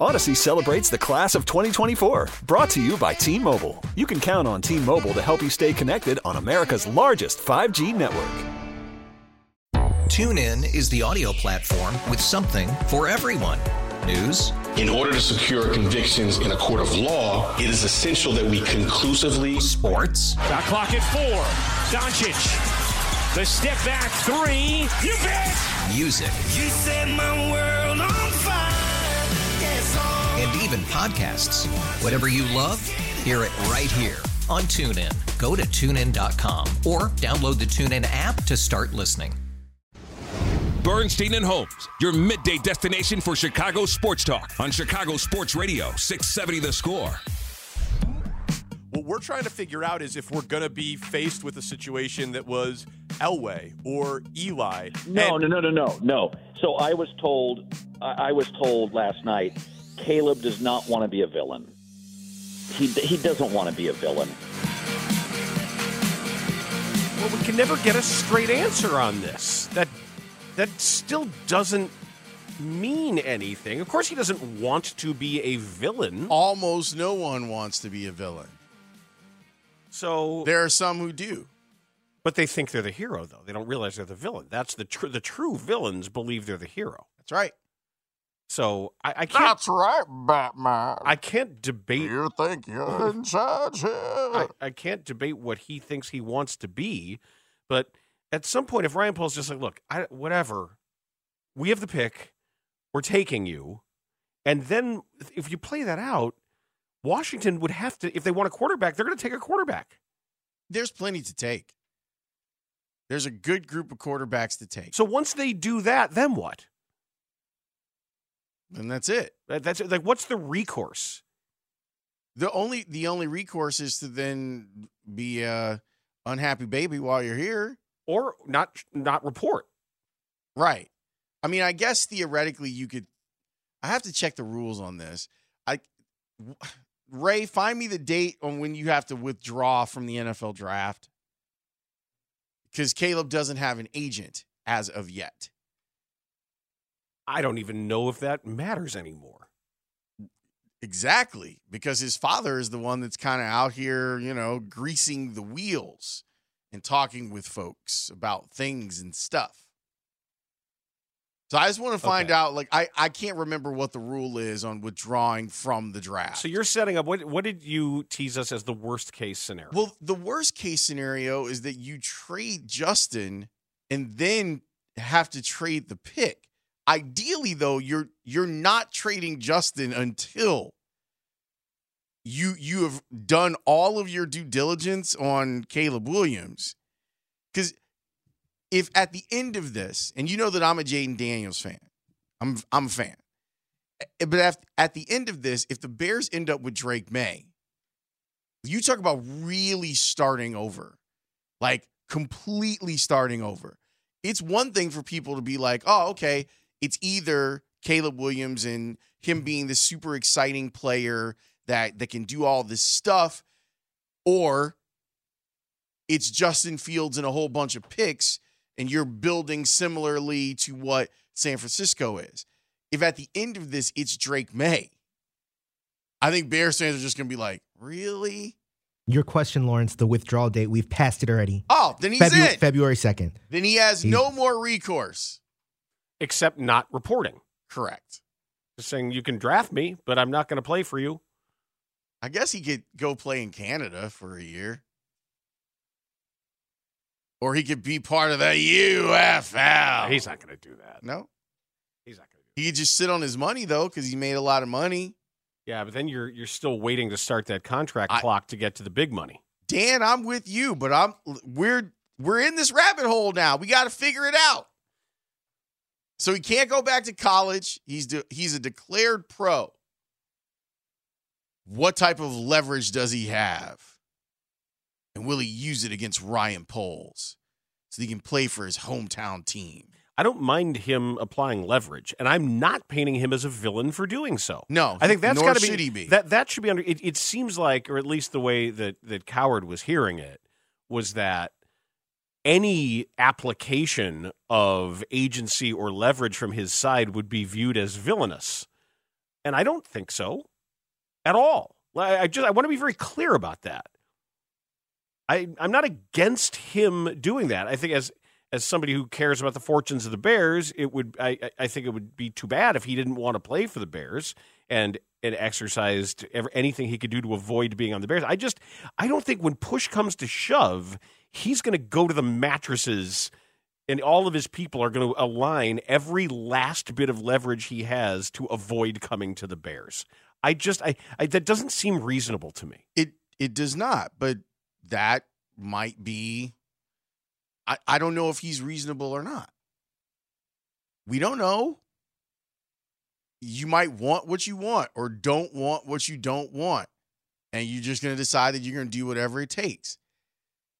Odyssey celebrates the class of 2024. Brought to you by T Mobile. You can count on T Mobile to help you stay connected on America's largest 5G network. TuneIn is the audio platform with something for everyone. News. In order to secure convictions in a court of law, it is essential that we conclusively. Sports. Got clock at four. Doncic. The step back three. You bet. Music. You set my world even podcasts. Whatever you love, hear it right here on TuneIn. Go to tunein.com or download the TuneIn app to start listening. Bernstein and Holmes, your midday destination for Chicago sports talk on Chicago Sports Radio, 670 The Score. What we're trying to figure out is if we're going to be faced with a situation that was Elway or Eli. No, and- no, no, no, no, no. So I was told, I I was told last night, Caleb does not want to be a villain. He he doesn't want to be a villain. Well, we can never get a straight answer on this. That that still doesn't mean anything. Of course, he doesn't want to be a villain. Almost no one wants to be a villain. So There are some who do. But they think they're the hero, though. They don't realize they're the villain. That's the tr- the true villains believe they're the hero. That's right. So I, I can't. That's right, Batman. I can't debate. You think you're in charge here? I, I can't debate what he thinks he wants to be, but at some point, if Ryan Poles just like, look, I, whatever, we have the pick, we're taking you, and then if you play that out, Washington would have to, if they want a quarterback, they're going to take a quarterback. There's plenty to take. There's a good group of quarterbacks to take. So once they do that, then what? And that's it. That- That's like, what's the recourse? The only the only recourse is to then be a unhappy baby while you're here. Or not, not report. Right. I mean, I guess theoretically you could. I have to check the rules on this. I Ray, find me the date on when you have to withdraw from the NFL draft. Because Caleb doesn't have an agent as of yet. I don't even know if that matters anymore. Exactly, because his father is the one that's kind of out here, you know, greasing the wheels and talking with folks about things and stuff. So I just want to find Okay. out like I I can't remember what the rule is on withdrawing from the draft. So you're setting up what? What did you tease us as the worst case scenario? Well, the worst case scenario is that you trade Justin and then have to trade the pick. Ideally, though, you're you're not trading Justin until you you have done all of your due diligence on Caleb Williams. Because if at the end of this, and you know that I'm a Jayden Daniels fan, I'm I'm a fan. Eh, But at, at the end of this, if the Bears end up with Drake Maye, you talk about really starting over, like completely starting over. It's one thing for people to be like, oh, okay, it's either Caleb Williams and him being the super exciting player that that can do all this stuff, or it's Justin Fields and a whole bunch of picks, and you're building similarly to what San Francisco is. If at the end of this it's Drake Maye, I think Bears fans are just gonna be like, really? Your question, Laurence, the withdrawal date, we've passed it already. Oh, then he's Febu- in. February 2nd. Then he has He's- no more recourse. Except not reporting. Correct. Just saying you can draft me, but I'm not going to play for you. I guess he could go play in Canada for a year. Or he could be part of the UFL. He's not going to do that. No. He's not going to. He could just sit on his money though, because he made a lot of money. Yeah, but then you're you're still waiting to start that contract I- clock to get to the big money. Dan, I'm with you, but I'm we're we're in this rabbit hole now. We got to figure it out. So he can't go back to college. He's de- he's a declared pro. What type of leverage does he have? And will he use it against Ryan Poles so he can play for his hometown team? I don't mind him applying leverage, and I'm not painting him as a villain for doing so. No, I think that's got to be, should he be. that. That should be under. It, it seems like, or at least the way that that Cowherd was hearing it, was that any application of agency or leverage from his side would be viewed as villainous. And I don't think so at all. I, just I want to be very clear about that. I I'm not against him doing that. I think as as somebody who cares about the fortunes of the Bears, it would I I- I think it would be too bad if he didn't want to play for the Bears and and exercised ever, anything he could do to avoid being on the Bears. I just I don't think when push comes to shove, he's going to go to the mattresses and all of his people are going to align every last bit of leverage he has to avoid coming to the Bears. I just I, I that doesn't seem reasonable to me. It it does not, but that might be I, I don't know if he's reasonable or not. We don't know. You might want what you want or don't want what you don't want. And you're just going to decide that you're going to do whatever it takes.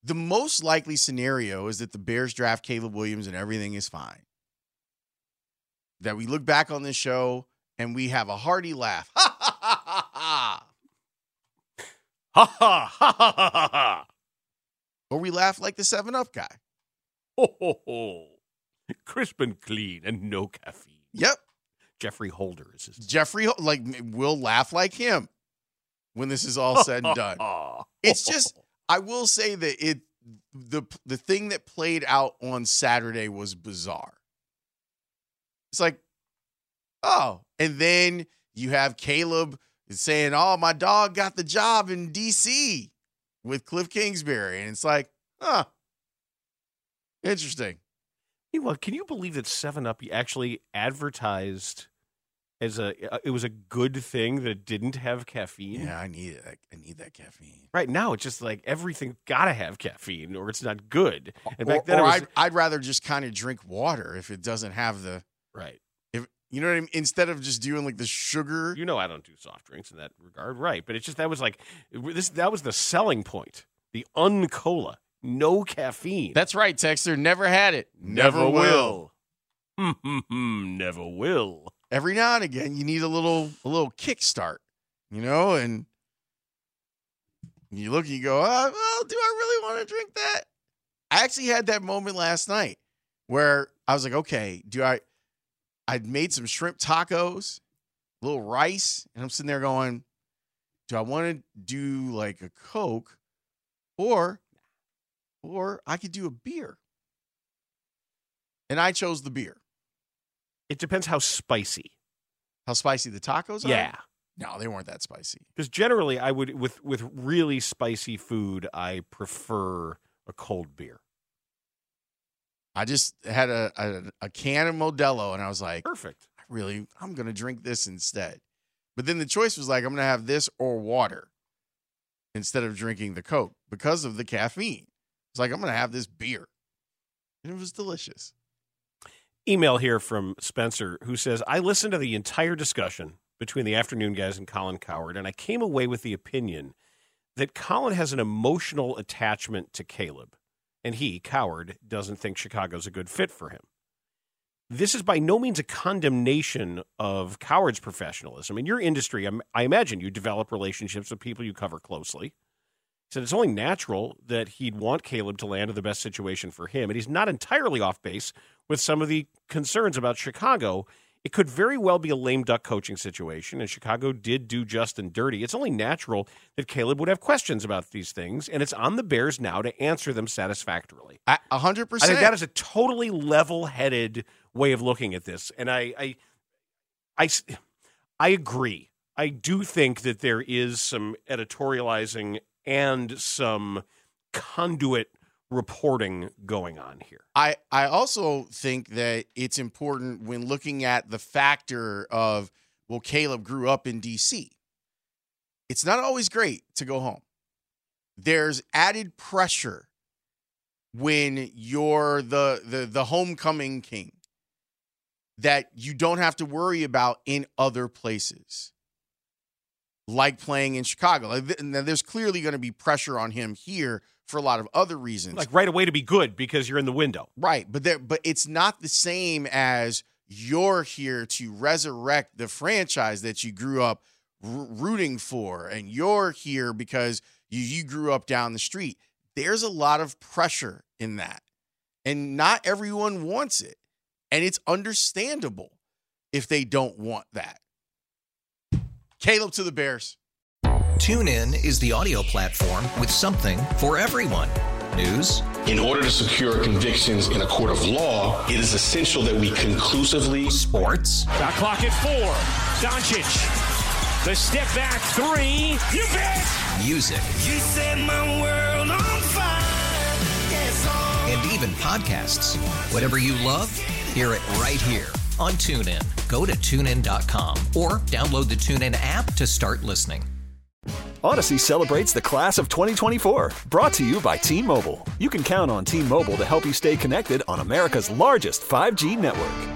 The most likely scenario is that the Bears draft Caleb Williams and everything is fine. That we look back on this show and we have a hearty laugh. Ha ha ha ha ha. Ha ha ha ha ha ha. Or we laugh like the 7 Up guy. Ho ho ho. Crisp and clean and no caffeine. Yep. Geoffrey Holder is his Geoffrey, like, we'll laugh like him when this is all said and done. It's just, I will say that it, the the thing that played out on Saturday was bizarre. It's like, oh, and then you have Caleb saying, "Oh, my dog got the job in D.C. with Cliff Kingsbury," and it's like, huh, interesting. Meanwhile, can you believe that Seven Up actually advertised as a uh, it was a good thing that it didn't have caffeine? Yeah, I need it. I need that caffeine. Right now, it's just like everything got to have caffeine, or it's not good. And Or, then, or was I'd, I'd rather just kind of drink water if it doesn't have the right. if you know what I mean. Instead of just doing like the sugar. You know, I don't do soft drinks in that regard, right? But it's just that was like this. That was the selling point. The uncola, no caffeine. That's right, Texter. Never had it. never will. never will. Every now and again, you need a little a little kickstart, you know, and you look and you go, oh, well, do I really want to drink that? I actually had that moment last night where I was like, okay, do I? I'd made some shrimp tacos, a little rice, and I'm sitting there going, do I want to do like a Coke, or, or I could do a beer? And I chose the beer. It depends how spicy. How spicy the tacos are? Yeah. No, they weren't that spicy. Because generally, I would with with really spicy food, I prefer a cold beer. I just had a, a, a can of Modelo and I was like, Perfect. I really, I'm going to drink this instead. But then the choice was like, I'm going to have this or water instead of drinking the Coke because of the caffeine. It's like, I'm going to have this beer. And it was delicious. Email here from Spencer who says, I listened to the entire discussion between the afternoon guys and Colin Cowherd, and I came away with the opinion that Colin has an emotional attachment to Caleb, and he, Cowherd, doesn't think Chicago's a good fit for him. This is by no means a condemnation of Cowherd's professionalism. In your industry, I'm- imagine you develop relationships with people you cover closely. He said it's only natural that he'd want Caleb to land in the best situation for him, and he's not entirely off base with some of the concerns about Chicago. It could very well be a lame duck coaching situation, and Chicago did do Justin dirty. It's only natural that Caleb would have questions about these things, and it's on the Bears now to answer them satisfactorily. A hundred I think percent. that is a totally level-headed way of looking at this, and I, I, I, I agree. I do think that there is some editorializing and some conduit reporting going on here. I, I also think that it's important when looking at the factor of, well, Caleb grew up in DC. It's not always great to go home. There's added pressure when you're the the the homecoming king that you don't have to worry about in other places. Like playing in Chicago. Like, Now, there's clearly going to be pressure on him here for a lot of other reasons. Like right away to be good because you're in the window. Right, but there but it's not the same as you're here to resurrect the franchise that you grew up r- rooting for and you're here because you you grew up down the street. There's a lot of pressure in that. And not everyone wants it. And it's understandable if they don't want that. Caleb to the Bears. TuneIn is the audio platform with something for everyone. News. In order to secure convictions in a court of law, it is essential that we conclusively. Sports. Shot clock at four. Doncic. The step back three. You bet. Music. You set my world on fire. Yes. And even podcasts. Whatever you love, hear it right here on TuneIn. Go to tunein.com or download the TuneIn app to start listening. Odyssey celebrates the class of 2024, brought to you by T Mobile. You can count on T Mobile to help you stay connected on America's largest 5G network.